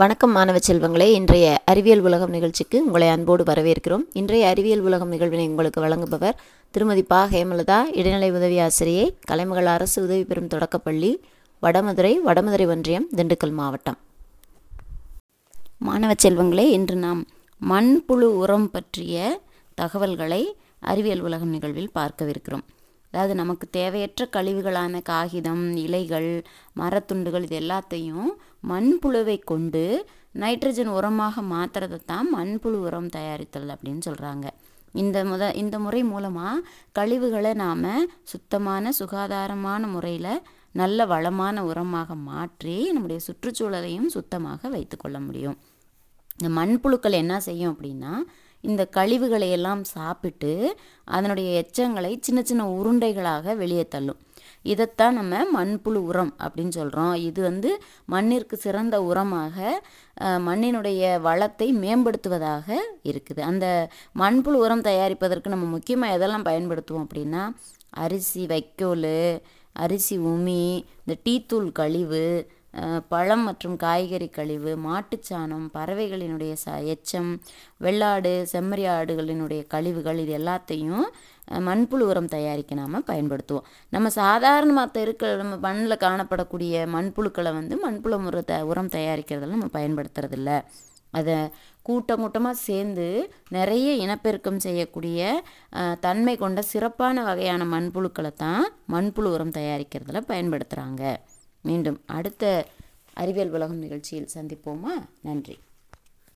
வணக்கம் மாணவ செல்வங்களே. இன்றைய அறிவியல் உலகம் நிகழ்ச்சிக்கு உங்களை அன்போடு வரவேற்கிறோம். இன்றைய அறிவியல் உலகம் நிகழ்வினை உங்களுக்கு வழங்குபவர் திருமதி பா. ஹேமலதா இடைநிலை உதவி ஆசிரியை கலைமகள் அரசு உதவி பெறும் தொடக்கப்பள்ளி வடமதுரை வடமதுரை ஒன்றியம் திண்டுக்கல் மாவட்டம். மாணவ செல்வங்களே இன்று நாம் மண்புழு உரம் பற்றிய தகவல்களை அறிவியல் உலகம் நிகழ்வில் பார்க்கவிருக்கிறோம். அதாவது நமக்கு தேவையற்ற கழிவுகளான காகிதம் இலைகள் மரத்துண்டுகள் இது எல்லாத்தையும் மண்புழுவை கொண்டு நைட்ரஜன் உரமாக மாற்றுறதை தான் மண்புழு உரம் தயாரித்தல் அப்படின்னு சொல்கிறாங்க இந்த முத இந்த முறை மூலமாக கழிவுகளை நாம் சுத்தமான சுகாதாரமான முறையில் நல்ல வளமான உரமாக மாற்றி நம்முடைய சுற்றுச்சூழலையும் சுத்தமாக வைத்துக்கொள்ள முடியும். இந்த மண்புழுக்கள் என்ன செய்யும் அப்படின்னா இந்த கழிவுகளை எல்லாம் சாப்பிட்டு அதனுடைய எச்சங்களை சின்ன சின்ன உருண்டைகளாக வெளியே தள்ளும். இதைத்தான் நம்ம மண்புழு உரம் அப்படின்னு சொல்கிறோம் இது வந்து மண்ணிற்கு சிறந்த உரமாக மண்ணினுடைய வளத்தை மேம்படுத்துவதாக இருக்குது. அந்த மண்புழு உரம் தயாரிப்பதற்கு நம்ம முக்கியமாக எதெல்லாம் பயன்படுத்துவோம் அப்படின்னா அரிசி வைக்கோல் அரிசி உமி இந்த டீத்தூள் கழிவு பழம் மற்றும் காய்கறி கழிவு மாட்டுச்சாணம் பறவைகளினுடைய ச எச்சம் வெள்ளாடு செம்மறி ஆடுகளினுடைய கழிவுகள் இது எல்லாத்தையும் மண்புழு உரம் தயாரிக்க நாம் பயன்படுத்துவோம். நம்ம சாதாரணமாக தெருக்கள் நம்ம மண்ணில் காணப்படக்கூடிய மண்புழுக்களை வந்து மண்புழு முறை த உரம் தயாரிக்கிறதுல நம்ம பயன்படுத்துறதில்ல. அதை கூட்டம் கூட்டமாக சேர்ந்து நிறைய இனப்பெருக்கம் செய்யக்கூடிய தன்மை கொண்ட சிறப்பான வகையான மண்புழுக்களை தான் மண்புழு உரம் தயாரிக்கிறதுல பயன்படுத்துகிறாங்க மீண்டும் அடுத்த அறிவியல் உலகம் நிகழ்ச்சியில் சந்திப்போமா? நன்றி.